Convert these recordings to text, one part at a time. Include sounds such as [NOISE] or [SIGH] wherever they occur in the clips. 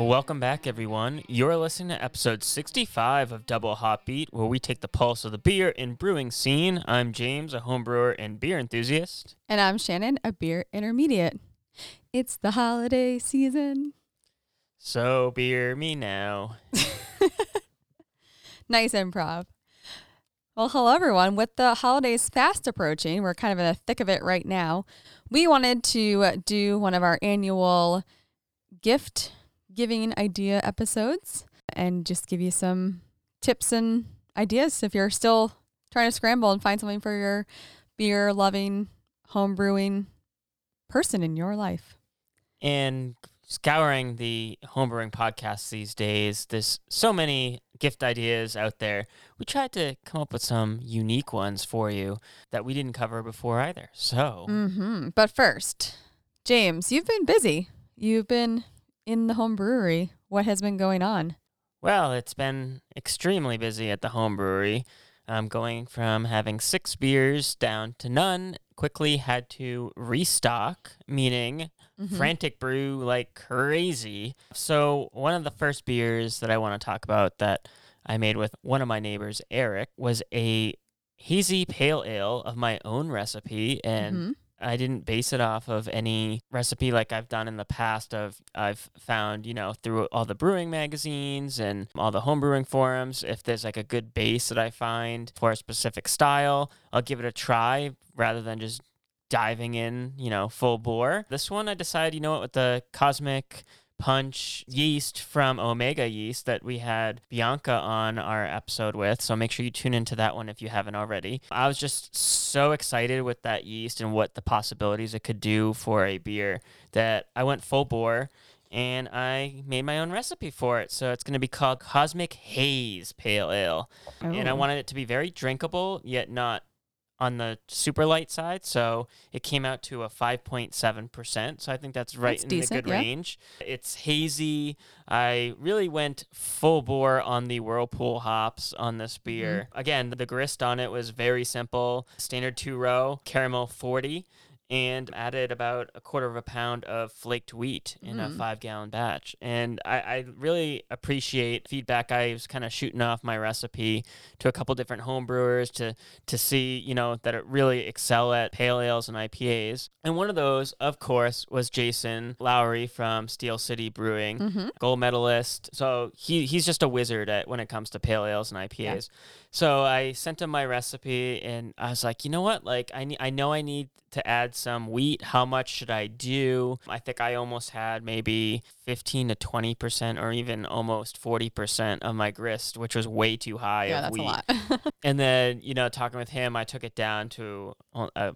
Welcome back, everyone. You're listening to episode 65 of Double Hop Beat, where we take the pulse of the beer and brewing scene. I'm James, a homebrewer and beer enthusiast. And I'm Shannon, a beer intermediate. It's the holiday season. So, beer me now. [LAUGHS] Nice improv. Well, hello, everyone. With the holidays fast approaching, we're kind of in the thick of it right now. We wanted to do one of our annual gift giving idea episodes and just give you some tips and ideas if you're still trying to scramble and find something for your beer loving, home brewing person in your life. And scouring the homebrewing podcasts these days, there's so many gift ideas out there. We tried to come up with some unique ones for you that we didn't cover before either. So, mm-hmm. But first, James, you've been busy. You've been in the home brewery. What has been going on? well, it's been extremely busy at the home brewery. Um, going from having six beers down to none, quickly had to restock, meaning Mhm. frantic brew like crazy. So, one of the first beers that I want to talk about that I made with one of my neighbors, Eric, was a hazy pale ale of my own recipe. And Mhm. I didn't base it off of any recipe like I've done in the past of I've found, you know, through all the brewing magazines and all the homebrewing forums, if there's like a good base that I find for a specific style, I'll give it a try rather than just diving in, you know, full bore. This one I decided, you know what, with the cosmic punch yeast from Omega Yeast that we had Bianca on our episode with. So make sure you tune into that one if you haven't already. I was just so excited with that yeast and what the possibilities it could do for a beer that I went full bore and I made my own recipe for it. So it's going to be called Cosmic Haze Pale Ale. And I Oh. wanted it to be very drinkable, yet not on the super light side. So it came out to a 5.7%. So I think that's right That's in decent, the good yeah. range. It's hazy. I really went full bore on the Whirlpool hops on this Mm-hmm. beer. Again, the grist on it was very simple standard two row, caramel 40. And added about a quarter of a pound of flaked wheat in a Mm. five gallon batch. And I, I really appreciate feedback. I was kind of shooting off my recipe to a couple different home brewers to to see, you know, that it really excel at pale ales and IPAs. And one of those, of course, was Jason Lowry from Steel City Brewing, Mhm. gold medalist. So he he's just a wizard at when it comes to pale ales and IPAs. So I sent him my recipe and I was like, you know what? Like I ne- I know I need to add some wheat. How much should I do? I think I almost had maybe 15 to 20% or even almost 40% of my grist, which was way too high Yeah, of that's wheat. a lot. [LAUGHS] And then, you know, talking with him, I took it down to uh,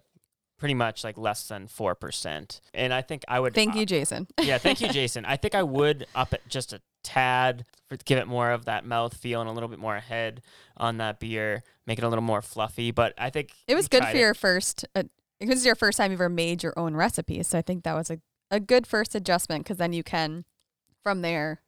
pretty much like less than 4%. And I think I would Thank you, Jason. yeah, thank you, [LAUGHS] Jason. I think I would up it just a tad for give it more of that mouth feel and a little bit more head on that beer, make it a little more fluffy. But I think It was good for your first, uh, it was your first time you ever made your own recipe. So I think that was a, a good first adjustment because then you can, from there,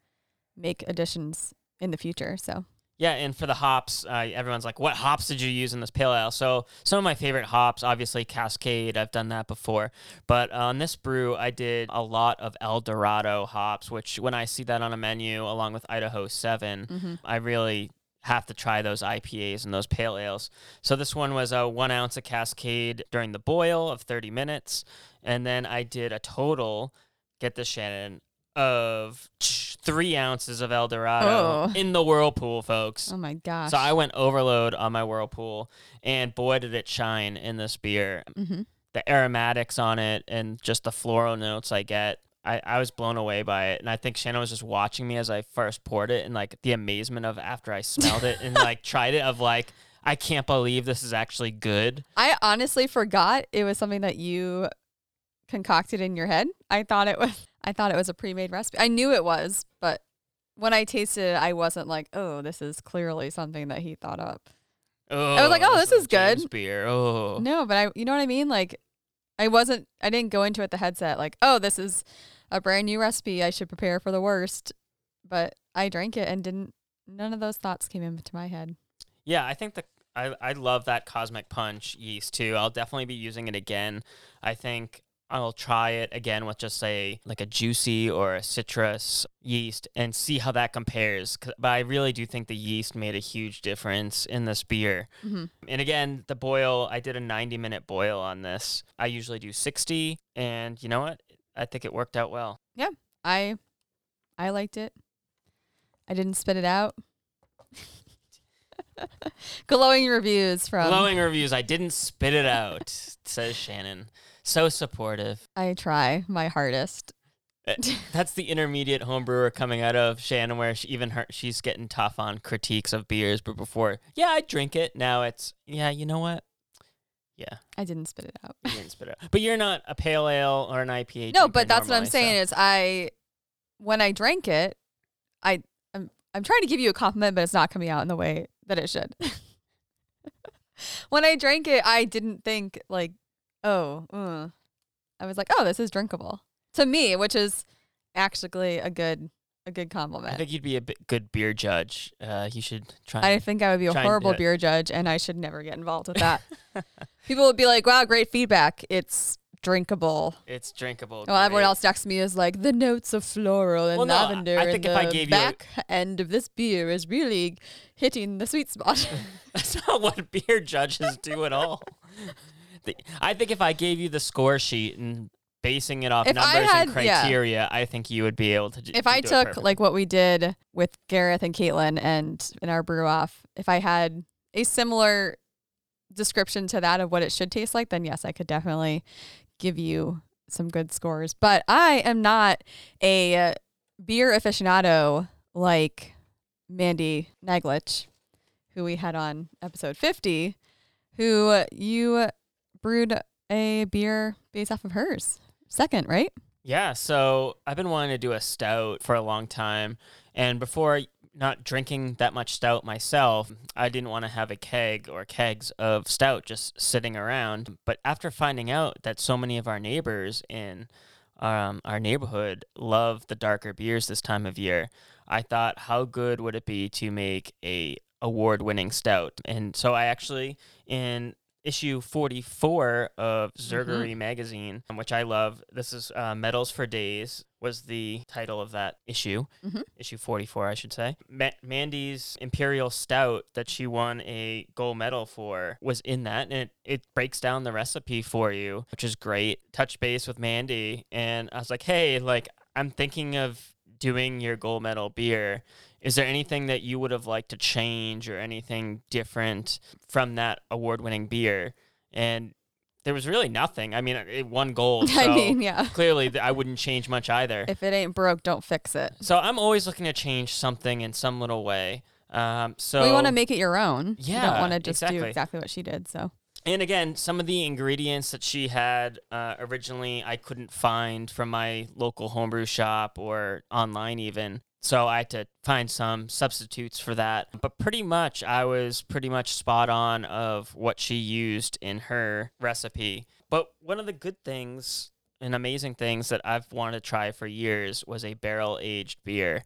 make additions in the future. So Yeah, and for the hops, uh, everyone's like, "What hops did you use in this pale ale?" So some of my favorite hops, obviously Cascade. I've done that before, but on this brew, I did a lot of El Dorado hops, which when I see that on a menu along with Idaho 7 Mhm. I really have to try those IPAs and those pale ales. So this one was a one ounce of Cascade during the boil of 30 minutes, and then I did a total. Get this, Shannon. Of three ounces of El Dorado Oh. in the whirlpool, folks. oh my gosh. So I went overload on my whirlpool, and boy, did it shine in this beer. hmm The aromatics on it and just the floral notes I get. I, I was blown away by it. And I think Shannon was just watching me as I first poured it and like the amazement of after I smelled it and like [LAUGHS] tried it of like, I can't believe this is actually good. I honestly forgot it was something that you concocted in your head. I thought it was I thought it was a pre-made recipe. I knew it was, but when I tasted it, I wasn't like, "Oh, this is clearly something that he thought up." Oh, was like, oh, oh this is good. James Beer. Oh, No, but I you know what I mean? Like I wasn't I didn't go into it the headset like, "Oh, this is a brand new recipe. I should prepare for the worst." But I drank it and didn't none of those thoughts came into my head. Yeah, I think the I, I love that cosmic punch yeast too. I'll definitely be using it again. I think I'll try it again with just say like a juicy or a citrus yeast and see how that compares. But I really do think the yeast made a huge difference in this beer. hmm And again, the boil, I did a 90 minute boil on this. I usually do 60, and you know what? I think it worked out well. Yeah. I I liked it. I didn't spit it out. [LAUGHS] Glowing reviews from Glowing reviews. I didn't spit it out, says Shannon. So supportive. I try my hardest. Eh, that's the intermediate homebrewer coming out of Shannon, where she, even her, she's getting tough on critiques of beers. But before, yeah, I drink it. Now it's, yeah, you know what? Yeah, I didn't spit it out. you didn't spit it out. But you're not a pale ale or an IPA. No, but that's what I'm saying so- is I when I drank it, I I'm I'm trying to give you a compliment, but it's not coming out in the way that it should. [LAUGHS] when I drank it, I didn't think like, oh, uh. I was like, oh, this is drinkable to me, which is actually a good a good compliment. I think you'd be a good beer judge. Uh, you should try. I think I would be a horrible beer judge, and I should never get involved with that. [LAUGHS] People would be like, "Wow, great feedback! It's drinkable." it's drinkable. Well, everyone else next to me is like the notes of floral and Well, no, I- lavender. I and think if I gave you a- back end of this beer is really hitting the sweet spot. [LAUGHS] That's not what beer judges do at all. [LAUGHS] The- I think if I gave you the score sheet and basing it off If numbers had- and yeah. criteria, I think you would be able to. d- if I do took like what we did with Gareth and Caitlin and in our brew off, if I had a similar description to that of what it should taste like, then yes, I could definitely give you some good scores. But I am not a beer aficionado like Mandy Naglich, who we had on episode 50, who you brewed a beer based off of hers. Second, right? Yeah, so I've been wanting to do a stout for a long time, and before not drinking that much stout myself, I didn't want to have a keg or kegs of stout just sitting around. But after finding out that so many of our neighbors in um, our neighborhood love the darker beers this time of year, I thought, how good would it be to make a award-winning stout? And so I actually in issue 44 of Zymurgy magazine, which I love. This is uh, Medals for Days was the title of that issue, Mhm. issue 44, I should say. Ma- Mandy's Imperial Stout that she won a gold medal for was in that, and it, it breaks down the recipe for you, which is great. Touch base with Mandy, and I was like, hey, like, I'm thinking of doing your gold medal beer. Is there anything that you would have liked to change or anything different from that award winning beer? And there was really nothing. I mean, it won gold. [LAUGHS] I mean, yeah. clearly th- I wouldn't change much either. If it ain't broke, don't fix it. So I'm always looking to change something in some little way. Um, so we want to make it your own. Yeah, you don't want to just do exactly. exactly what she did. So And again, some of the ingredients that she had uh, originally, I couldn't find from my local homebrew shop or online even. So I had to find some substitutes for that. But pretty much, I was pretty much spot on of what she used in her recipe. But one of the good things and amazing things that I've wanted to try for years was a barrel aged beer.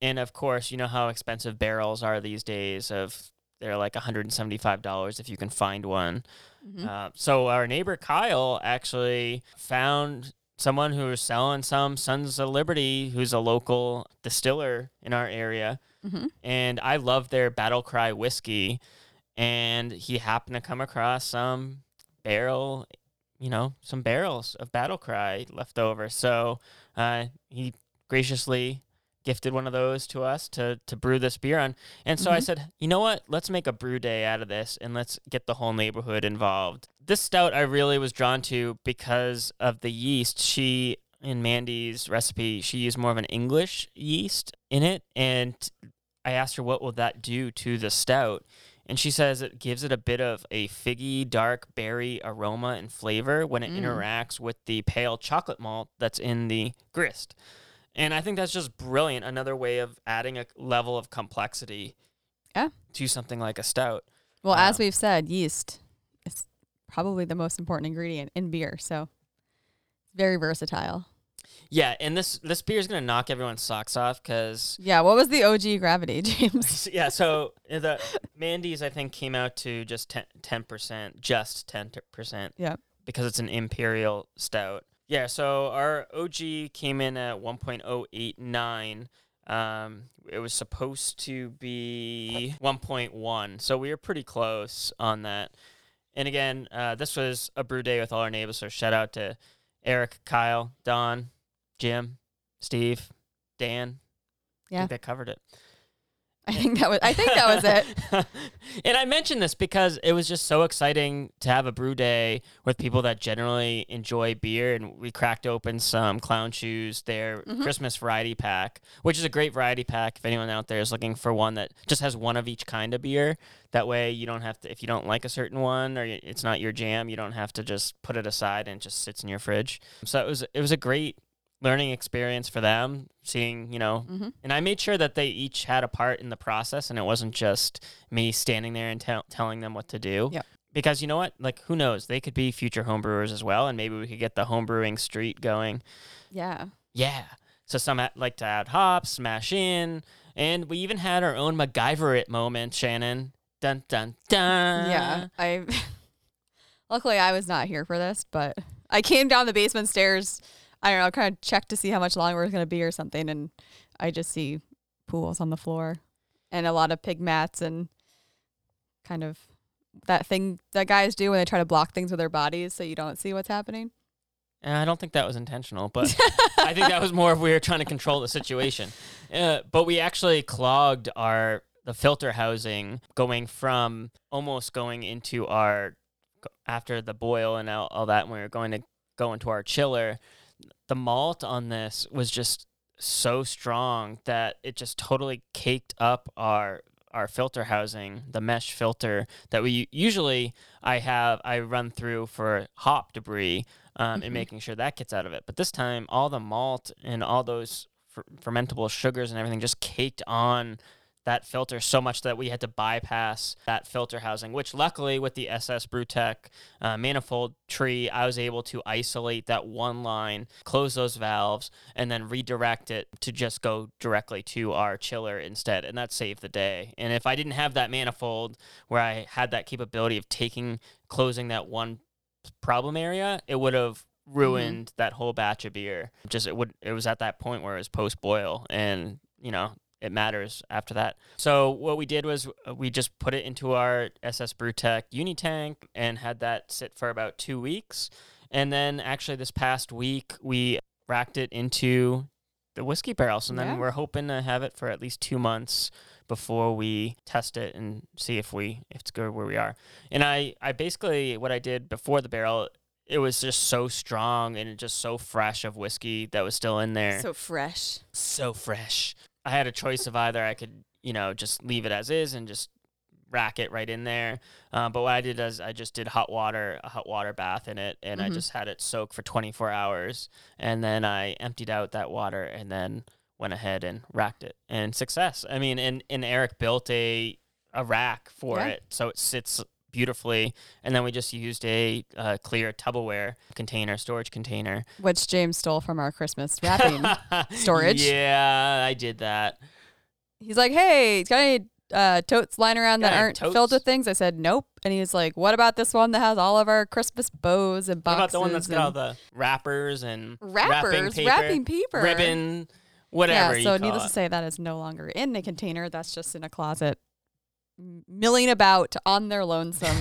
And of course, you know how expensive barrels are these days of they're like $175 if you can find one. mhm. Uh, so our neighbor Kyle actually found someone who was selling some Sons of Liberty, who's a local distiller in our area, Mhm. and I love their Battle Cry whiskey. And he happened to come across some barrel, you know, some barrels of Battle Cry left over. So uh, he graciously gifted one of those to us to to brew this beer on. And so I Mhm. said, you know what? Let's make a brew day out of this and let's get the whole neighborhood involved. This stout I really was drawn to because of the yeast. She in Mandy's recipe, she used more of an English yeast in it and I asked her what will that do to the stout? And she says it gives it a bit of a figgy, dark berry aroma and flavor when it Mm. interacts with the pale chocolate malt that's in the grist. And I think that's just brilliant. Another way of adding a level of complexity Yeah. to something like a stout. well, as we've said, yeast is probably the most important ingredient in beer. So it's very versatile. Yeah, and this this beer is gonna knock everyone's socks off because Yeah. What was the OG gravity, [LAUGHS] James? [LAUGHS] yeah. So uh, the Mandy's I think came out to just ten percent, just ten percent. Yep. because it's an imperial stout. Yeah, so our OG came in at 1.089. Um, it was supposed to be 1.1, so we were pretty close on that. And again, uh, this was a brew day with all our neighbors, so shout out to Eric, Kyle, Don, Jim, Steve, Dan. I Yeah. think that covered it. I think that was. I think that was it. [LAUGHS] and I mentioned this because it was just so exciting to have a brew day with people that generally enjoy beer. And we cracked open some Clown Shoes, their Mhm. Christmas variety pack, which is a great variety pack. If anyone out there is looking for one that just has one of each kind of beer, that way you don't have to, if you don't like a certain one or it's not your jam, you don't have to just put it aside and it just sits in your fridge. So it was, it was a great learning experience for them seeing you know Mhm. and I made sure that they each had a part in the process and it wasn't just me standing there and tell telling them what to do. Yep. Because you know what? Like, who knows? They could be future homebrewers as well. And maybe we could get the homebrewing street going. Yeah. Yeah. So some ha- like to add hops, smash in. And we even had our own MacGyver it moment, Shannon. Dun, dun, dun. Yeah. I. [LAUGHS] Luckily, I was not here for this, but I came down the basement stairs. I don't know, kind of check to see how much longer it's going to be or something, and I just see pools on the floor and a lot of pig mats and kind of that thing that guys do when they try to block things with their bodies so you don't see what's happening. And I don't think that was intentional, but [LAUGHS] I think that was more of we were trying to control the situation. Uh, but we actually clogged our the filter housing going from almost going into our after the boil and all, all that when we were going to go into our chiller. The malt on this was just so strong that it just totally caked up our our filter housing, the mesh filter that we usually I have I run through for hop debris um, Mhm. and making sure that gets out of it. But this time, all the malt and all those fer- fermentable sugars and everything just caked on that filter so much that we had to bypass that filter housing. Which, luckily, with the SS BrewTech uh, manifold tree, I was able to isolate that one line, close those valves, and then redirect it to just go directly to our chiller instead, and that saved the day. And if I didn't have that manifold where I had that capability of taking closing that one problem area, it would have ruined that whole batch of beer. Just it would it was at that point where it was post boil and you know it matters after that. So what we did was uh, we just put it into our SS BrewTech uni tank and had that sit for about 2 weeks. And then actually this past week we racked it into the whiskey barrels and then Yeah. we're hoping to have it for at least 2 months before we test it and see if we if it's good where we are. And I I basically what I did before the barrel it was just so strong and just so fresh of whiskey that was still in there. So fresh. so fresh. I had a choice of either I could, you know, just leave it as is and just rack it right in there. Uh, but what I did is I just did hot water, a hot water bath in it, and I Mhm. just had it soak for 24 hours. And then I emptied out that water and then went ahead and racked it. And success. I mean, and, and Eric built a, a rack for Yeah. it. So it sits beautifully. And then we just used a uh, clear Tupperware container, storage container. Which James stole from our Christmas wrapping. [LAUGHS] storage. Yeah, I did that. He's like, hey, got any uh, totes lying around that Got any aren't filled with things? I said, nope. And he was like, what about this one that has all of our Christmas bows and What boxes? about the one that's got all the wrappers and wrappers, wrapping paper, paper, ribbon, whatever? Yeah, so needless it. to say, that is no longer in a container. That's just in a closet, milling about on their lonesome,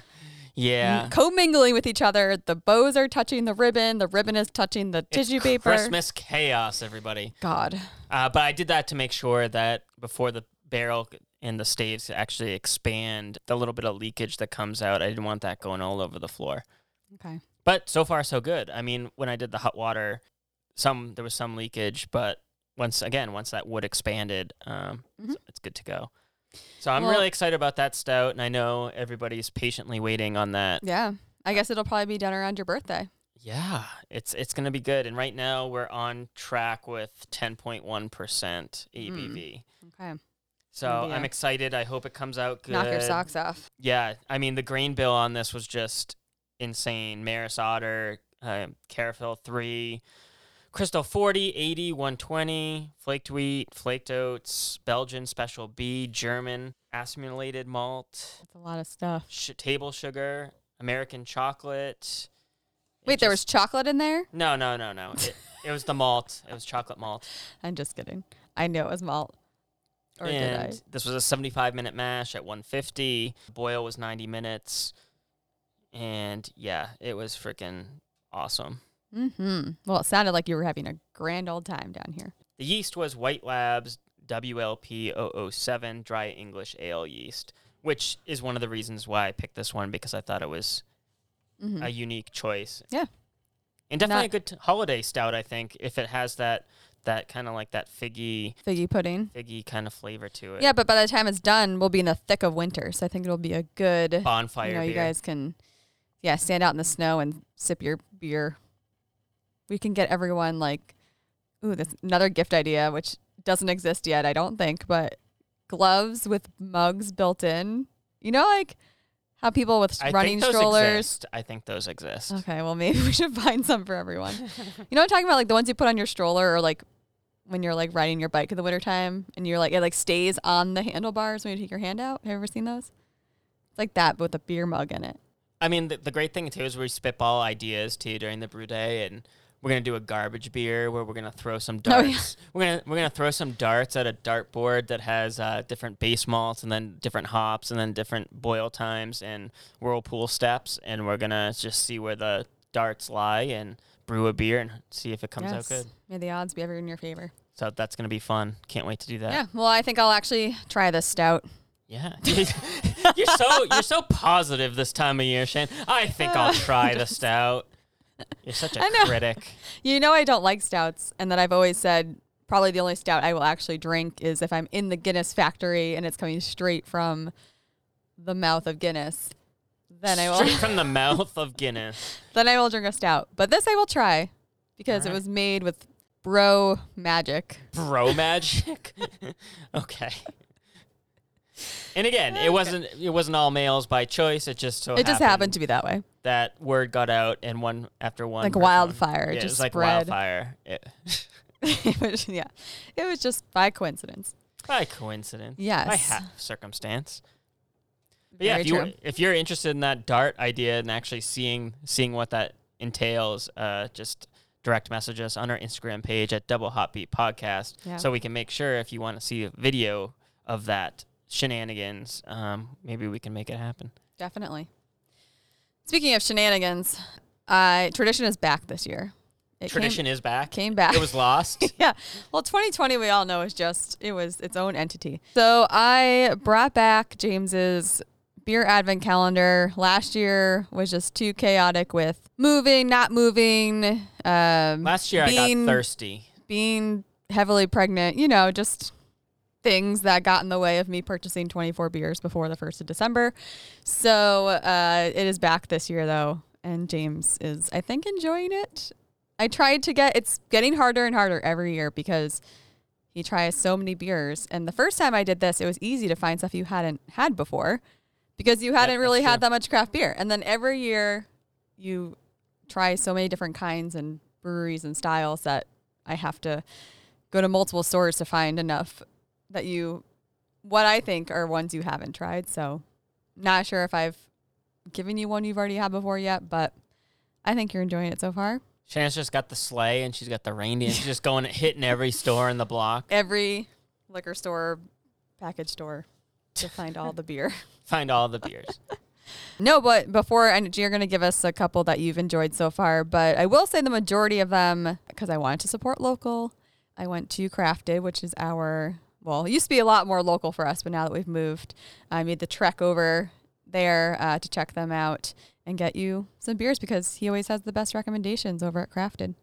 [LAUGHS] yeah. commingling with each other. The bows are touching the ribbon. The ribbon is touching the It's tissue paper. Christmas chaos, everybody. God. Uh, but I did that to make sure that before the barrel and the staves actually expand, the little bit of leakage that comes out, I didn't want that going all over the floor. Okay. But so far, so good. I mean, when I did the hot water, some there was some leakage, but once again, once that wood expanded, um, Mhm. it's good to go. So I'm Well- really excited about that stout, and I know everybody's patiently waiting on that. Yeah. I guess it'll probably be done around your birthday. Yeah, it's it's gonna be good. And right now we're on track with 10.1 percent ABV. Okay. So Gonna I'm excited. I hope it comes out good. Knock your socks off. Yeah, I mean the grain bill on this was just insane. Maris Otter, uh, Carafa 3, Crystal 40, 80, 120, flaked wheat, flaked oats, Belgian special B, German, acidulated malt, That's a lot of stuff. sh- table sugar, American chocolate. It Wait, there was just- chocolate in there? no, no, no, no. It, it was the malt. It was chocolate malt. [LAUGHS] I'm just kidding. I knew it was malt. Or did I? and this was a 75 minute mash at 150. Boil was 90 minutes. And yeah, it was freaking awesome. Mm-hmm. Well, it sounded like you were having a grand old time down here. The yeast was White Labs WLP 007 dry English ale yeast, which is one of the reasons why I picked this one because I thought it was Mm-hmm. a unique choice. Yeah. And definitely Not- a good t- holiday stout, I think, if it has that that kind of like that figgy Figgy pudding. figgy kind of flavor to it. Yeah, but by the time it's done, we'll be in the thick of winter. So I think it'll be a good, Bonfire you know, you guys can, yeah, stand out in the snow and sip your beer. We can get everyone like, ooh, this another gift idea, which doesn't exist yet, I don't think, but gloves with mugs built in. You know, like how people with I running think those strollers. exist. I think those exist. Okay, well maybe [LAUGHS] we should find some for everyone. you know what I'm talking about? Like the ones you put on your stroller or like when you're like riding your bike in the wintertime and you're like it like stays on the handlebars when you take your hand out. Have you ever seen those? It's like that but with a beer mug in it. I mean, the, the great thing too is we spitball ideas too during the brew day, and we're gonna do a garbage beer where we're gonna throw some [LAUGHS] Oh, yeah. darts. We're gonna we're gonna throw some darts at a dart board that has uh, different base malts and then different hops and then different boil times and whirlpool steps, and we're gonna just see where the darts lie and brew a beer and see if it comes out good. May the odds be ever in your favor. So that's gonna be fun. Can't wait to do that. Yeah. Well, I think I'll actually try this stout. Yeah. [LAUGHS] you're so you're so positive this time of year, Shane. I think I'll [LAUGHS] try the stout. You're such a [LAUGHS] critic. You know I don't like stouts and that I've always said probably the only stout I will actually drink is if I'm in the Guinness factory and it's coming straight from the mouth of Guinness. Then I will Straight from the mouth of Guinness. [LAUGHS] then I will drink a stout. But this I will try because it was made with bro magic. Bro magic. [LAUGHS] okay. And again, it wasn't it wasn't all males by choice. It just so it just happened to be that way. that word got out, and one after one Like wildfire, it Yeah, just was like spread. wildfire. [LAUGHS] It, it was, yeah. It was just by coincidence. by coincidence. yes, By half circumstance. But yeah, Very if you true. if you're interested in that dart idea and actually seeing seeing what that entails, uh, just direct message us on our Instagram page at Double Hop Beat Podcast, Yeah. so we can make sure if you want to see a video of that shenanigans, um, maybe we can make it happen. Definitely. Speaking of shenanigans, uh, tradition is back this year. It Tradition is back. came, came back. It was lost. [LAUGHS] yeah. Well, 2020 we all know is just it was its own entity. So I brought back James's beer advent calendar. Last year was just too chaotic with moving, not moving, um, Last year I got thirsty. being heavily pregnant. You know, just things that got in the way of me purchasing 24 beers before the 1st of December. So uh, it is back this year though, and James is I think enjoying it. I tried to get it's getting harder and harder every year because he tries so many beers. And the first time I did this, it was easy to find stuff you hadn't had before because you hadn't that's really had true. that much craft beer. And then every year you try so many different kinds and breweries and styles that I have to go to multiple stores to find enough that you what I think are ones you haven't tried. So not sure if I've given you one you've already had before yet, but I think you're enjoying it so far. Shannon's just got the sleigh and she's got the reindeer. She's [LAUGHS] just going hitting every store in the block. Every liquor store, package store to find all the beer. [LAUGHS] Find all the beers. [LAUGHS] No, but before and you're going to give us a couple that you've enjoyed so far, but I will say the majority of them because I wanted to support local. I went to Crafted, which is our well, it used to be a lot more local for us, but now that we've moved, I made the trek over there uh, to check them out and get you some beers because he always has the best recommendations over at Crafted.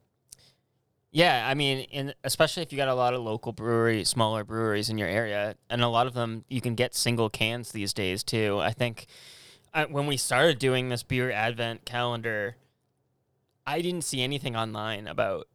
Yeah, I mean, especially if you got a lot of local breweries, smaller breweries in your area, and a lot of them you can get single cans these days too. I think uh, when we started doing this beer advent calendar, I didn't see anything online about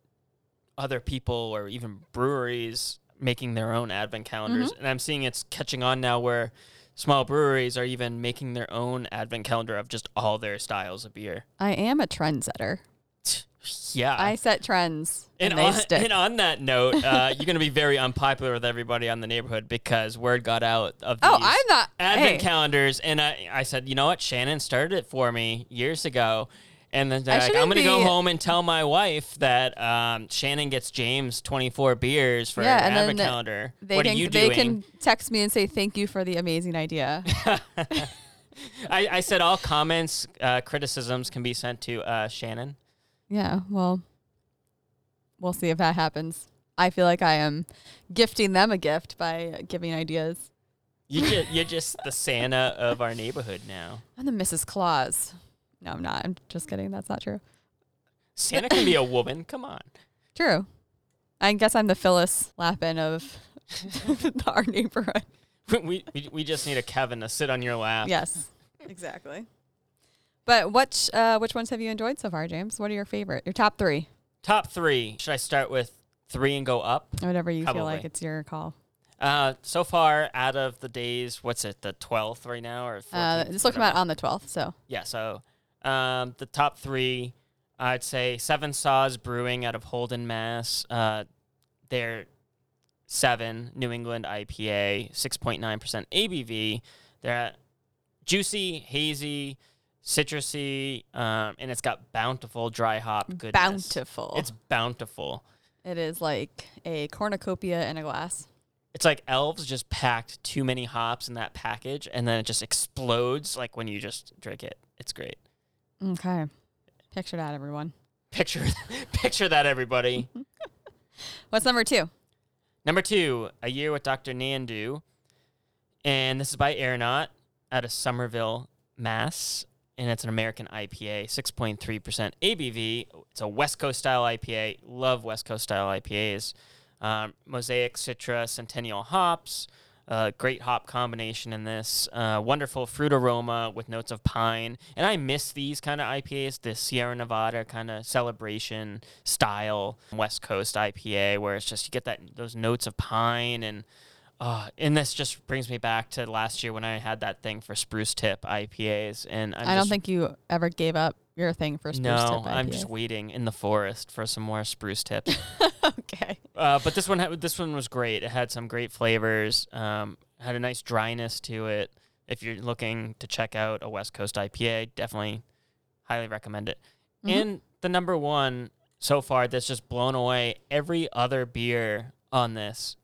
other people or even breweries making their own advent calendars, and I'm seeing it's catching on now where small breweries are even making their own advent calendar of just all their styles of beer. I am a trendsetter. [SIGHS] Yeah. I set trends and, and, they on, stick. and on that note, uh, [LAUGHS] you're going to be very unpopular with everybody on the neighborhood because word got out of these oh, I'm not. advent hey, calendars. And I, I said, you know what? Shannon started it for me years ago. And then they're I like, I'm going to go be- home and tell my wife that um, Shannon gets James 24 beers for Yeah, an and advent calendar. they what can are you they doing? can text me and say thank you for the amazing idea. [LAUGHS] [LAUGHS] I, I said all comments, uh, criticisms can be sent to uh, Shannon. yeah, well, we'll see if that happens. I feel like I am gifting them a gift by giving ideas. You ju- you're just the Santa of our neighborhood now. I'm the Mrs. Claus. No, I'm not. I'm just kidding. That's not true. Santa can be a woman. Come on. True. I guess I'm the Phyllis Lapin of [LAUGHS] our neighborhood. we, we we just need a Kevin to sit on your lap. Yes, [LAUGHS] exactly. But which uh, which ones have you enjoyed so far, James? What are your favorite? Your top three? Top three. Should I start with three and go up? Whatever you feel like it's your call. Uh, so far, out of the days, what's it, the twelfth right now, or 14th, Uh, this will come out on the 12th, so Yeah. So, um, the top three, I'd say Seven Saws Brewing out of Holden, Mass. Uh, they're seven New England IPA, six point nine percent ABV. They're juicy, hazy, citrusy, um, and it's got bountiful dry hop goodness. bountiful. It's bountiful. it is like a cornucopia in a glass. It's like elves just packed too many hops in that package, and then it just explodes like when you just drink it. It's great. Okay. Picture that, everyone. Picture, [LAUGHS] picture that, everybody. [LAUGHS] What's number two? Number two, A Year with Dr. Nandu. And this is by Aeronaut out of Somerville, Mass. And it's an American IPA, 6.3% ABV. It's a West Coast style IPA. Love West Coast style IPAs. Um, Mosaic Citra Centennial hops. Uh, great hop combination in this. Uh, wonderful fruit aroma with notes of pine. And I miss these kind of IPAs, the Sierra Nevada kind of celebration style West Coast IPA, where it's just you get that those notes of pine and. Uh, and this just brings me back to last year when I had that thing for spruce tip IPAs, and I'm I do not think you ever gave up your thing for spruce no, tip I'm just waiting in the forest for some more spruce tips. [LAUGHS] okay. Uh, but this one, had, this one was great. It had some great flavors. Um, had a nice dryness to it. If you're looking to check out a West Coast IPA, definitely highly recommend it. Mhm. And the number one so far that's just blown away every other beer on this.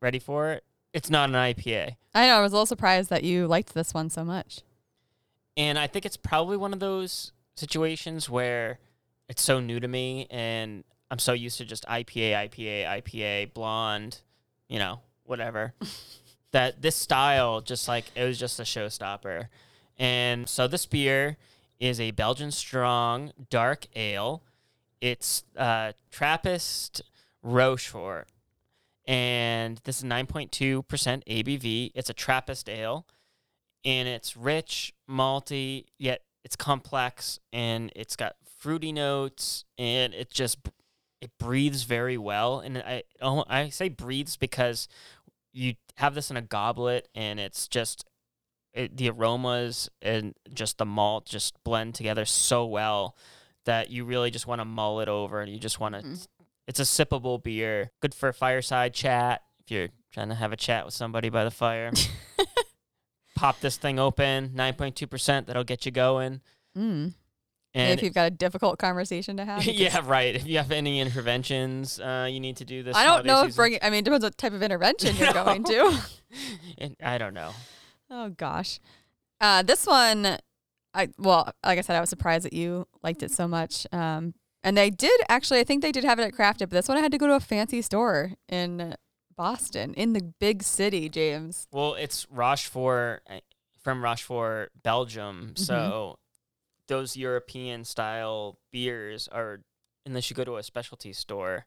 Ready for it? It's not an IPA. I know. I was a little surprised that you liked this one so much. And I think it's probably one of those situations where it's so new to me and I'm so used to just IPA, IPA, IPA, blonde, you know, whatever. [LAUGHS] that this style just like it was just a showstopper. And so this beer is a Belgian strong dark ale. It's uh, Trappist Rochefort. And this is 9.2% ABV. It's a Trappist ale and it's rich, malty, yet it's complex and it's got fruity notes and it just it breathes very well. And I oh, I say breathes because you have this in a goblet and it's just it, the aromas and just the malt just blend together so well that you really just want to mull it over and you just want to. Mhm. It's a sippable beer, good for a fireside chat if you're trying to have a chat with somebody by the fire [LAUGHS] pop this thing open, 9.2%, that'll get you going. Mm. And if you've got a difficult conversation to have. [LAUGHS] yeah, right. If you have any interventions uh, you need to do this I don't know if bringing. I mean, it depends what type of intervention you're [LAUGHS] No. going to. [LAUGHS] And I don't know. Oh gosh, uh, this one, I well, like I said, I was surprised that you liked it so much. Um, and they did actually, I think they did have it at Crafted, but this one I had to go to a fancy store in Boston, in the big city, James. Well, it's Rochefort uh, from Rochefort, Belgium. Mm-hmm. So those European style beers are, unless you go to a specialty store,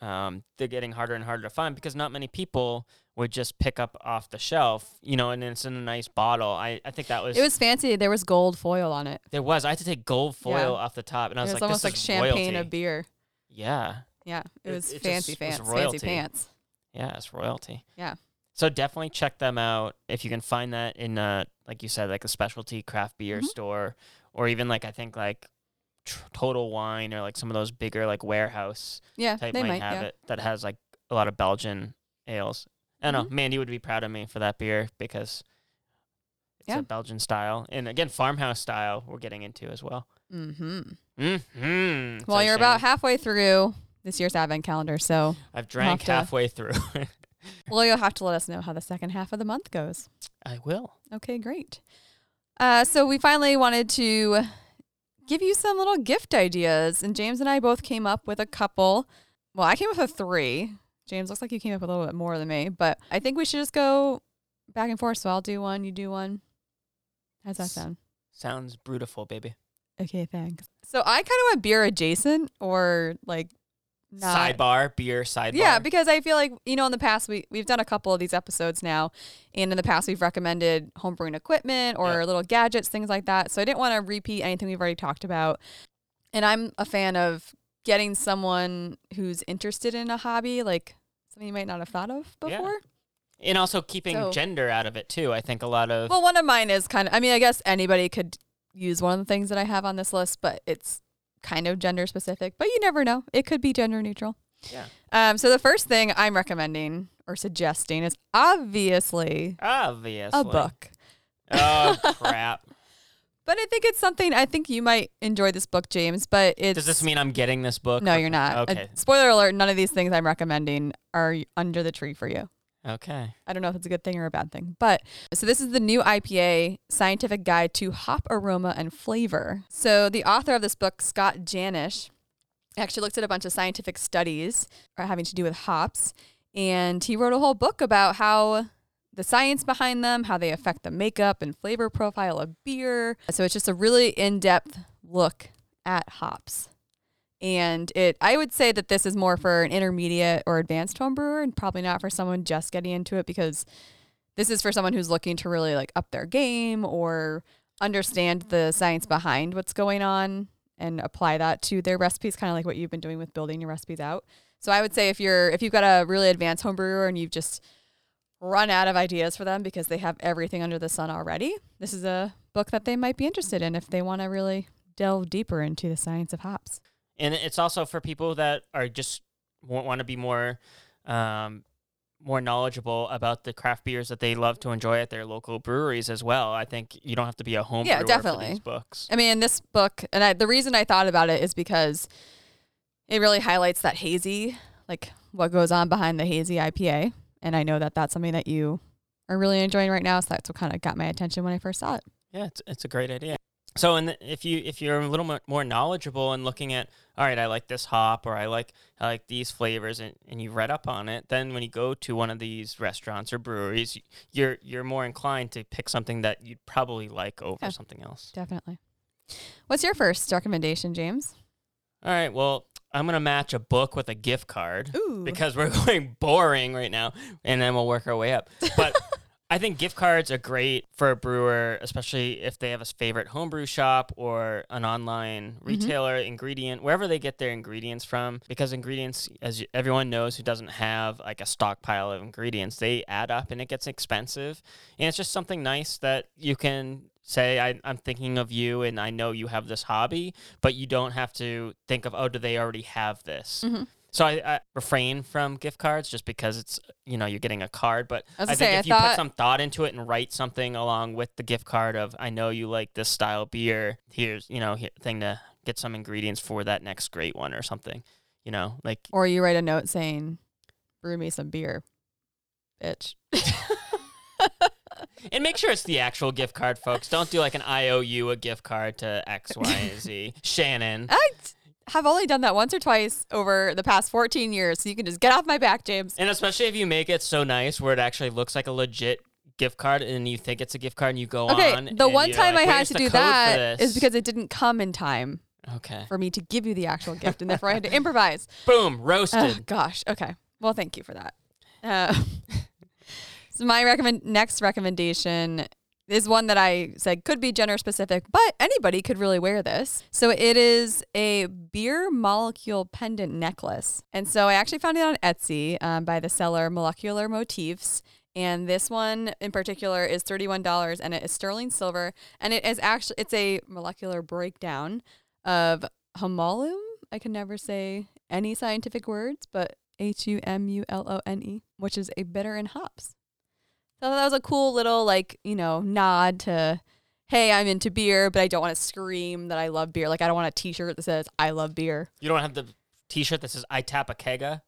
um, they're getting harder and harder to find because not many people would just pick up off the shelf, you know, and it's in a nice bottle. I, I think that was, It was fancy. There was gold foil on it. there was. I had to take gold foil Yeah. off the top, and I It was, was like, almost this like champagne royalty. of beer. Yeah, Yeah, it It- was it fancy was. Fancy pants. Yeah, it's royalty. Yeah. So definitely check them out if you can find that in uh like you said like a specialty craft beer Mhm. store or even like I think like tr- Total Wine or like some of those bigger like warehouse Yeah, type they might, might. have yeah. it that has like a lot of Belgian ales. I don't Mhm. know. Mandy would be proud of me for that beer because it's Yeah. a Belgian style. And again, farmhouse style we're getting into as well. Mm-hmm. Mm-hmm. Well, you're about halfway through this year's advent calendar, so I've drank to- halfway through. [LAUGHS] well, you'll have to let us know how the second half of the month goes. I will. Okay, great. Uh, so we finally wanted to give you some little gift ideas, and James and I both came up with a couple. Well, I came up with a three. James looks like you came up with a little bit more than me, but I think we should just go back and forth. So I'll do one, you do one. How's that sound? Sounds beautiful, baby. Okay, thanks. So I kind of went beer adjacent or like not. Sidebar, beer sidebar. Yeah, because I feel like you know in the past we we've done a couple of these episodes now, and in the past we've recommended homebrewing equipment or Yeah. little gadgets, things like that. So I didn't want to repeat anything we've already talked about. And I'm a fan of getting someone who's interested in a hobby, like something you might not have thought of Yeah. before. and also keeping So- gender out of it too. I think a lot of Well, one of mine is kind of. I mean, I guess anybody could use one of the things that I have on this list, but it's kind of gender specific. But you never know; it could be gender neutral. Yeah. Um. So the first thing I'm recommending or suggesting is obviously obviously a book. Oh [LAUGHS] crap! But I think it's something I think you might enjoy this book, James. But it's Does this mean I'm getting this book? no, you're not. Uh, Okay. spoiler alert: none of these things I'm recommending are under the tree for you. Okay. I don't know if it's a good thing or a bad thing, but so this is the new IPA scientific guide to hop aroma and flavor. So the author of this book, Scott Janish, actually looked at a bunch of scientific studies uh, having to do with hops, and he wrote a whole book about how the science behind them, how they affect the makeup and flavor profile of beer. So it's just a really in-depth look at hops. And it I would say that this is more for an intermediate or advanced home brewer and probably not for someone just getting into it because this is for someone who's looking to really like up their game or understand the science behind what's going on and apply that to their recipes, kind of like what you've been doing with building your recipes out. So I would say if you're if you've got a really advanced home brewer and you've just run out of ideas for them because they have everything under the sun already, this is a book that they might be interested in if they want to really delve deeper into the science of hops. And it's also for people that are just want to be more um, more knowledgeable about the craft beers that they love to enjoy at their local breweries as well. I think you don't have to be a home Yeah, brewer definitely. books. I mean, this book, and I, the reason I thought about it is because it really highlights that hazy, like what goes on behind the hazy IPA. And I know that that's something that you are really enjoying right now. So that's what kind of got my attention when I first saw it. Yeah, it's it's a great idea. So, and if you if you're a little more, more knowledgeable and looking at, all right, I like this hop or I like I like these flavors, and, and you've read up on it, then when you go to one of these restaurants or breweries, you're you're more inclined to pick something that you'd probably like over Yeah. something else. Definitely. What's your first recommendation, James? All right, well, I'm gonna match a book with a gift card Ooh. because we're [LAUGHS] going boring right now, and then we'll work our way up. But [LAUGHS] I think gift cards are great for a brewer, especially if they have a favorite homebrew shop or an online retailer, ingredient, wherever they get their ingredients from. Because ingredients, as everyone knows who doesn't have like a stockpile of ingredients, they add up and it gets expensive. And it's just something nice that you can say, I, I'm thinking of you and I know you have this hobby, but you don't have to think of, oh, do they already have this? Mhm. So I, I refrain from gift cards just because it's you know you're getting a card, but I I think say, I if you put some thought into it and write something along with the gift card of I know you like this style beer, here's you know here, thing to get some ingredients for that next great one or something, you know like Or you write a note saying, brew me some beer, bitch. [LAUGHS] and make sure it's the actual gift card, folks. Don't do like an IOU a gift card to X Y and Z. [LAUGHS] Shannon, I have only done that once or twice over the past 14 years. So you can just get off my back, James. and especially if you make it so nice where it actually looks like a legit gift card and you think it's a gift card and you go Okay, on. the one time like, I had to do that is because it didn't come in time okay, for me to give you the actual gift, and therefore I had to improvise. [LAUGHS] boom, Oh roasted. gosh. Okay. Well, thank you for that. Uh, [LAUGHS] so my recommend next recommendation is one that I said could be gender specific, but anybody could really wear this. So it is a beer molecule pendant necklace, and so I actually found it on Etsy um, by the seller Molecular Motifs. And this one in particular is $31 and it is sterling silver and it is actually it's a molecular breakdown of humulum. I can never say any scientific words, but H U M U L O N E, which is a bitter in hops. So that was a cool little like, you know, nod to hey, I'm into beer, but I don't want to scream that I love beer. Like I don't want a t-shirt that says I love beer. You don't have the T-shirt that says "I tap a kega."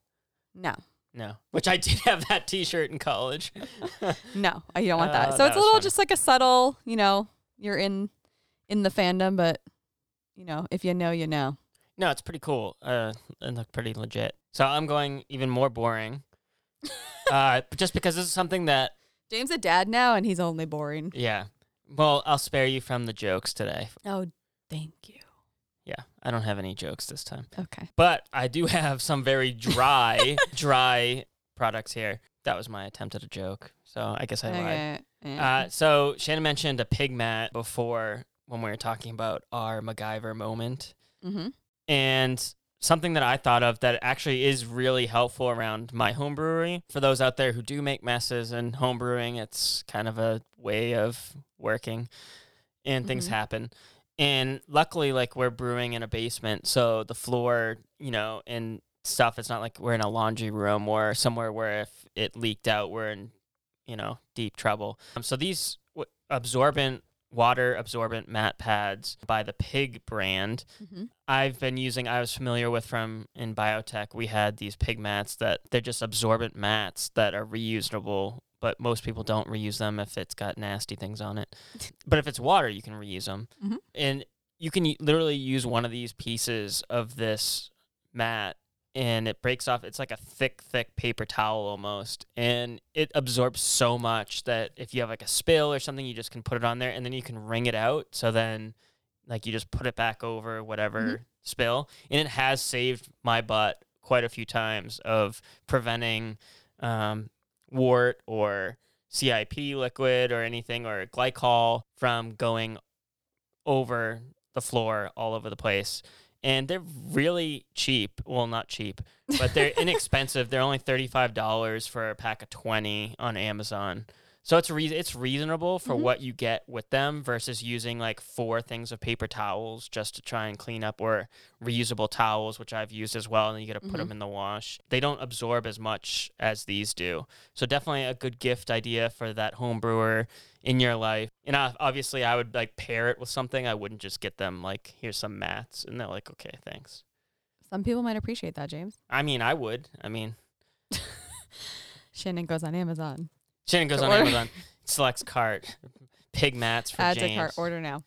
No. No, which I did have that T-shirt in college. [LAUGHS] No, I don't want that. So that it's a little funny. just like a subtle, you know, you're in in the fandom, but you know, if you know, you know. no, it's pretty cool. Uh, and look pretty legit. So I'm going even more boring. [LAUGHS] uh, just because this is something that, James a dad now and he's only boring. yeah. Well, I'll spare you from the jokes today. Oh, thank you. Yeah, I don't have any jokes this time. Okay. But I do have some very dry, [LAUGHS] dry products here. That was my attempt at a joke. So I guess I lied. Okay. Eh. Uh, so Shannon mentioned a pig mat before when we were talking about our MacGyver moment. mm-hmm. And something that I thought of that actually is really helpful around my home brewery. For those out there who do make messes and home brewing, it's kind of a way of working and things Mhm. happen. And luckily, like we're brewing in a basement, so the floor, you know, and stuff, it's not like we're in a laundry room or somewhere where if it leaked out, we're in, you know, deep trouble. Um, so these w- absorbent, water absorbent mat pads by the Pig brand Mm-hmm. I've been using, I was familiar with from in biotech, we had these pig mats that they're just absorbent mats that are reusable, but most people don't reuse them if it's got nasty things on it. [LAUGHS] but if it's water, you can reuse them. Mhm. And you can literally use one of these pieces of this mat and it breaks off. It's like a thick, thick paper towel almost. And it absorbs so much that if you have like a spill or something, you just can put it on there and then you can wring it out. So then like you just put it back over whatever Mhm. spill and it has saved my butt quite a few times of preventing um, wort or cip liquid or anything or glycol from going over the floor all over the place and they're really cheap. Well not cheap but they're [LAUGHS] inexpensive. They're only $35 for a pack of 20 on amazon so it's re- it's reasonable for Mhm. what you get with them versus using like four things of paper towels just to try and clean up or reusable towels which I've used as well and then you got to put them Mhm. in the wash. They don't absorb as much as these do. So definitely a good gift idea for that home brewer in your life. And uh, obviously I would like pair it with something. I wouldn't just get them like here's some mats and they're like okay, thanks. Some people might appreciate that, James. I mean, I would. I mean, [LAUGHS] Shannon goes on Amazon. Shannon goes on order. Amazon, [LAUGHS] selects cart, pig mats for Add James. to cart. Order now.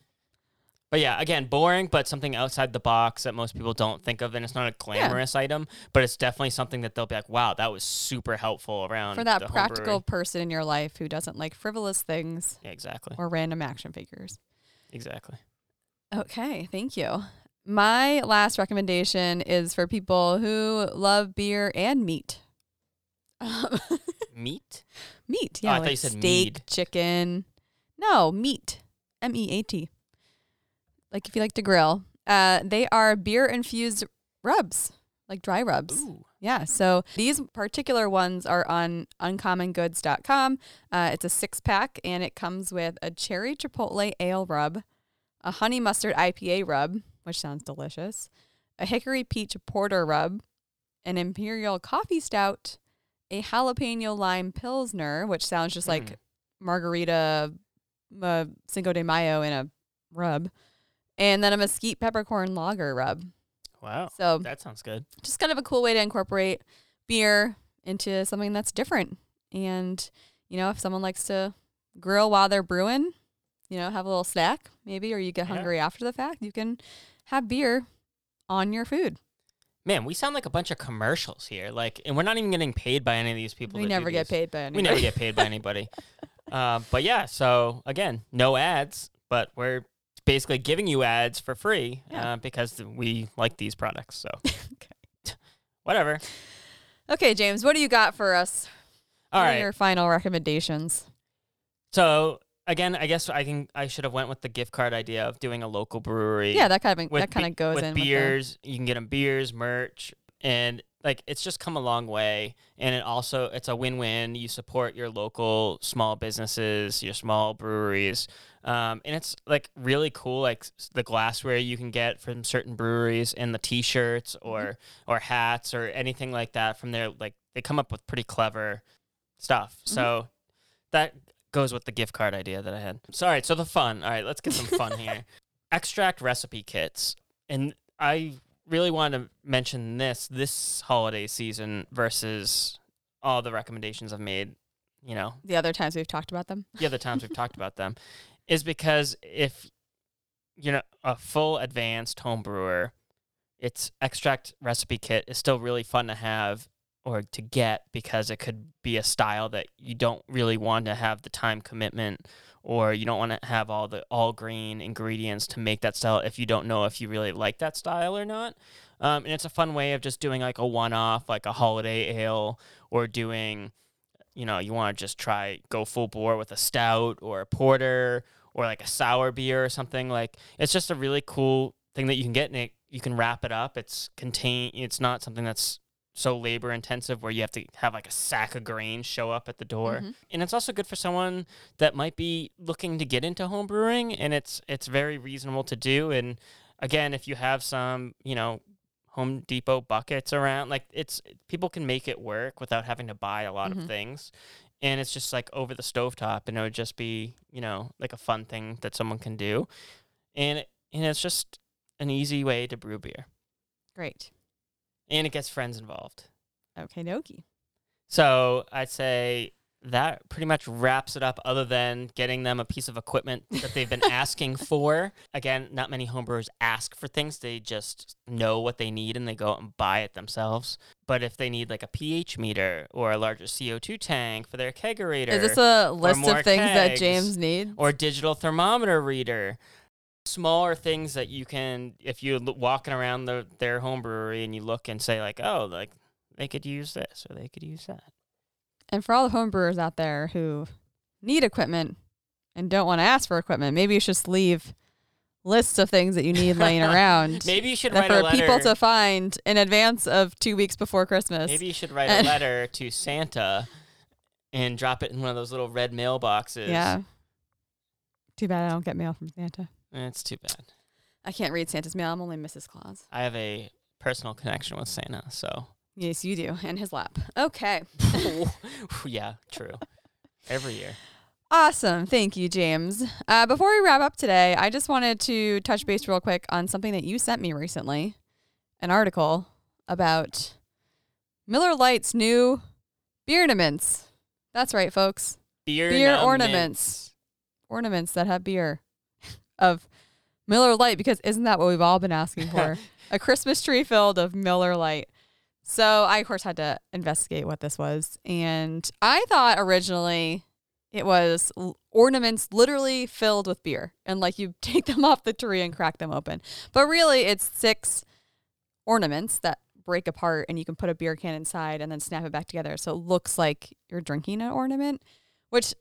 But yeah, again, boring, but something outside the box that most people don't think of, and it's not a glamorous item, but it's definitely something that they'll be like, "Wow, that was super helpful around For that practical person in your life who doesn't like frivolous things Yeah, exactly, or random action figures. exactly. Okay, thank you. My last recommendation is for people who love beer and meat. Um, [LAUGHS] Meat? meat, Oh, yeah, I thought you said steak, mead. chicken. No, meat. M E A T. Like if you like to grill. Uh, they are beer infused rubs, like dry rubs. Ooh, Yeah. So these particular ones are on uncommongoods.com. Uh, it's a six pack and it comes with a cherry chipotle ale rub, a honey mustard IPA rub, which sounds delicious, a hickory peach porter rub, an imperial coffee stout, a jalapeno lime pilsner, which sounds just like Mm. margarita uh, Cinco de Mayo in a rub, and then a mesquite peppercorn lager rub. wow, So that sounds good. just kind of a cool way to incorporate beer into something that's different. And, you know, if someone likes to grill while they're brewing, you know, have a little snack maybe, or you get Yeah. hungry after the fact, you can have beer on your food. Man, we sound like a bunch of commercials here. Like, and we're not even getting paid by any of these people. we never get paid by We anybody. never get paid by anybody. [LAUGHS] uh, but yeah, so again, no ads, but we're basically giving you ads for free Yeah. uh, because we like these products. So [LAUGHS] Okay. [LAUGHS] whatever. Okay, James, what do you got for us? All What right. your final recommendations? So again, I guess I can I should have went with the gift card idea of doing a local brewery. Yeah, that kind of with that kind of goes with in beers. you can get them beers, merch, and like it's just come a long way and it also it's a win-win you support your local small businesses your small breweries um, and it's like really cool like the glassware you can get from certain breweries and the t-shirts or or hats or anything like that from there like they come up with pretty clever stuff so that goes with the gift card idea that i had. So all right so the fun. All right let's get some fun [LAUGHS] here. Extract recipe kits. And i really want to mention this this holiday season versus all the recommendations I've made, you know, The other times we've talked about them. the other times we've talked about them, [LAUGHS] is because if you know a full advanced home brewer, its extract recipe kit is still really fun to have or to get because it could be a style that you don't really want to have the time commitment or you don't want to have all the all grain ingredients to make that style if you don't know if you really like that style or not. Um, and it's a fun way of just doing like a one off, like a holiday ale, or doing, you know, you want to just try go full bore with a stout or a porter or like a sour beer or something. Like it's just a really cool thing that you can get and it, you can wrap it up. It's contain. It's not something that's so labor intensive where you have to have like a sack of grain show up at the door. Mhm. And it's also good for someone that might be looking to get into home brewing and it's it's very reasonable to do and again if you have some, you know, Home Depot buckets around like it's people can make it work without having to buy a lot Mhm. of things. And it's just like over the stovetop and it would just be, you know, like a fun thing that someone can do. And and it's just an easy way to brew beer. Great. And it gets friends involved. Okay, dokie. So I'd say that pretty much wraps it up, other than getting them a piece of equipment [LAUGHS] that they've been asking for. Again, not many homebrewers ask for things, they just know what they need and they go out and buy it themselves. But if they need like a pH meter or a larger CO2 tank for their kegerator, Is this a list of things that James needs? or digital thermometer reader. Smaller things that you can, if you're walking around the, their home brewery and you look and say like, oh, like they could use this or they could use that. And for all the home brewers out there who need equipment and don't want to ask for equipment, maybe you should just leave lists of things that you need laying [LAUGHS] around Maybe you should write a for people to find in advance of two weeks before Christmas. maybe you should write a [LAUGHS] letter to Santa and drop it in one of those little red mailboxes. Yeah. Too bad I don't get mail from Santa. It's too bad. I can't read Santa's mail. I'm only Mrs. Claus. I have a personal connection with Santa, so Yes, you do. And his lap. Okay. [LAUGHS] [LAUGHS] yeah, true. Every year. Awesome. Thank you, James. Uh, before we wrap up today, I just wanted to touch base real quick on something that you sent me recently an article about Miller Lite's new beer ornaments. That's right, folks. Beer, Beer numbments. ornaments. Ornaments that have beer of Miller Lite, because isn't that what we've all been asking for? [LAUGHS] a Christmas tree filled of Miller Lite. So I, of course, had to investigate what this was. And I thought originally it was ornaments literally filled with beer. And like you [LAUGHS] take them off the tree and crack them open. But really, it's six ornaments that break apart and you can put a beer can inside and then snap it back together. So it looks like you're drinking an ornament, which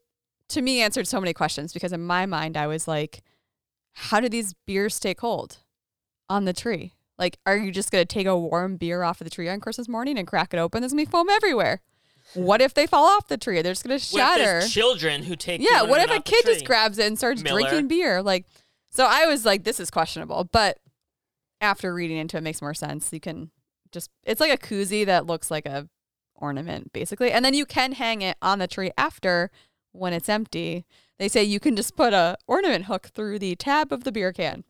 to me answered so many questions because in my mind, I was like, how do these beers stay cold on the tree? Like, are you just going to take a warm beer off of the tree on Christmas morning and crack it open? There's going to be foam everywhere. What if they fall off the tree? They're just going to shatter. children who take Yeah, what if a kid just grabs it and starts Miller. drinking beer? Like, so I was like, this is questionable. But after reading into it, it makes more sense. You can just, it's like a koozie that looks like a ornament, basically. And then you can hang it on the tree after when it's empty. They say you can just put a ornament hook through the tab of the beer can.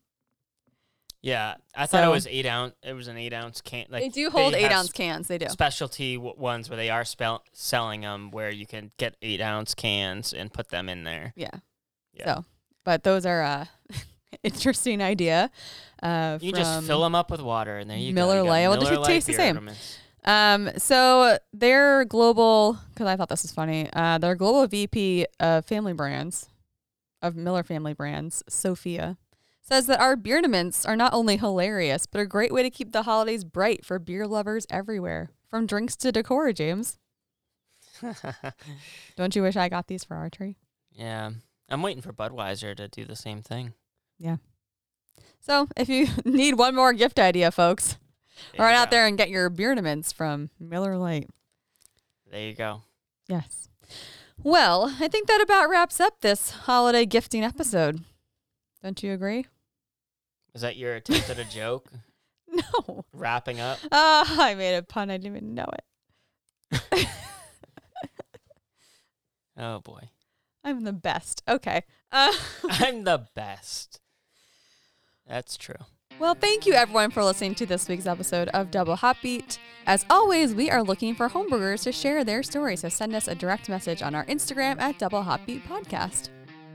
Yeah, I thought So- it was eight ounce. It was an eight ounce can. Like they do hold eight have ounce cans. They do. specialty w- ones where they are spell- selling them, where you can get eight ounce cans and put them in there. Yeah. Yeah. So, but those are uh [LAUGHS] interesting idea. Uh, You just fill them up with water, and there you Miller go. You got [LAUGHS] Lite. Well, Miller Lite taste the beer same. ornaments. Um, so their global, because I thought this was funny, uh, their global VP of family brands, of Miller family brands, Sophia, says that our beer ornaments are not only hilarious, but a great way to keep the holidays bright for beer lovers everywhere. From drinks to decor, James. [LAUGHS] Don't you wish I got these for our tree? yeah, I'm waiting for Budweiser to do the same thing. Yeah. So if you [LAUGHS] need one more gift idea, folks, Run you out go. there and get your beer beardaments from Miller Lite. There you go. Yes. Well, I think that about wraps up this holiday gifting episode. Don't you agree? Was that your attempt at a joke? [LAUGHS] No. Wrapping up. Ah, I made a pun. I didn't even know it. [LAUGHS] Oh boy. I'm the best. Okay. Uh, [LAUGHS] I'm the best. That's true. Well, thank you everyone for listening to this week's episode of Double Hop Beat. As always, we are looking for homebrewers to share their stories, so send us a direct message on our Instagram at Double Hop Beat Podcast.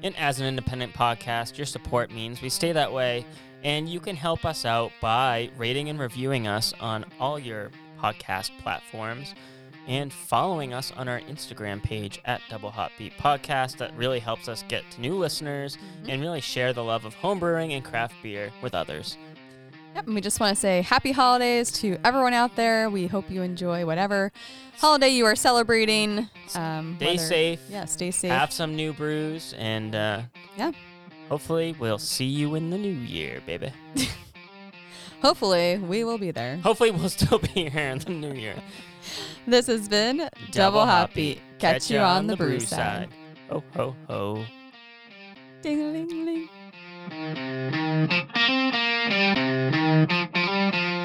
And as an independent podcast, your support means we stay that way. And you can help us out by rating and reviewing us on all your podcast platforms and following us on our Instagram page at Double Hop Beat Podcast. That really helps us get to new listeners mm-hmm. and really share the love of homebrewing and craft beer with others. Yep, and we just want to say happy holidays to everyone out there. We hope you enjoy whatever holiday you are celebrating. Um, Stay whether- safe. Yeah, stay safe. Have some new brews and uh, Yeah. hopefully we'll see you in the new year, baby. [LAUGHS] Hopefully, we will be there. Hopefully we'll still be [LAUGHS] here in the new year. [LAUGHS] This has been Double Hop Beat. Catch you on the brew side. Ho ho ho. Ding a ling ling. Thank you.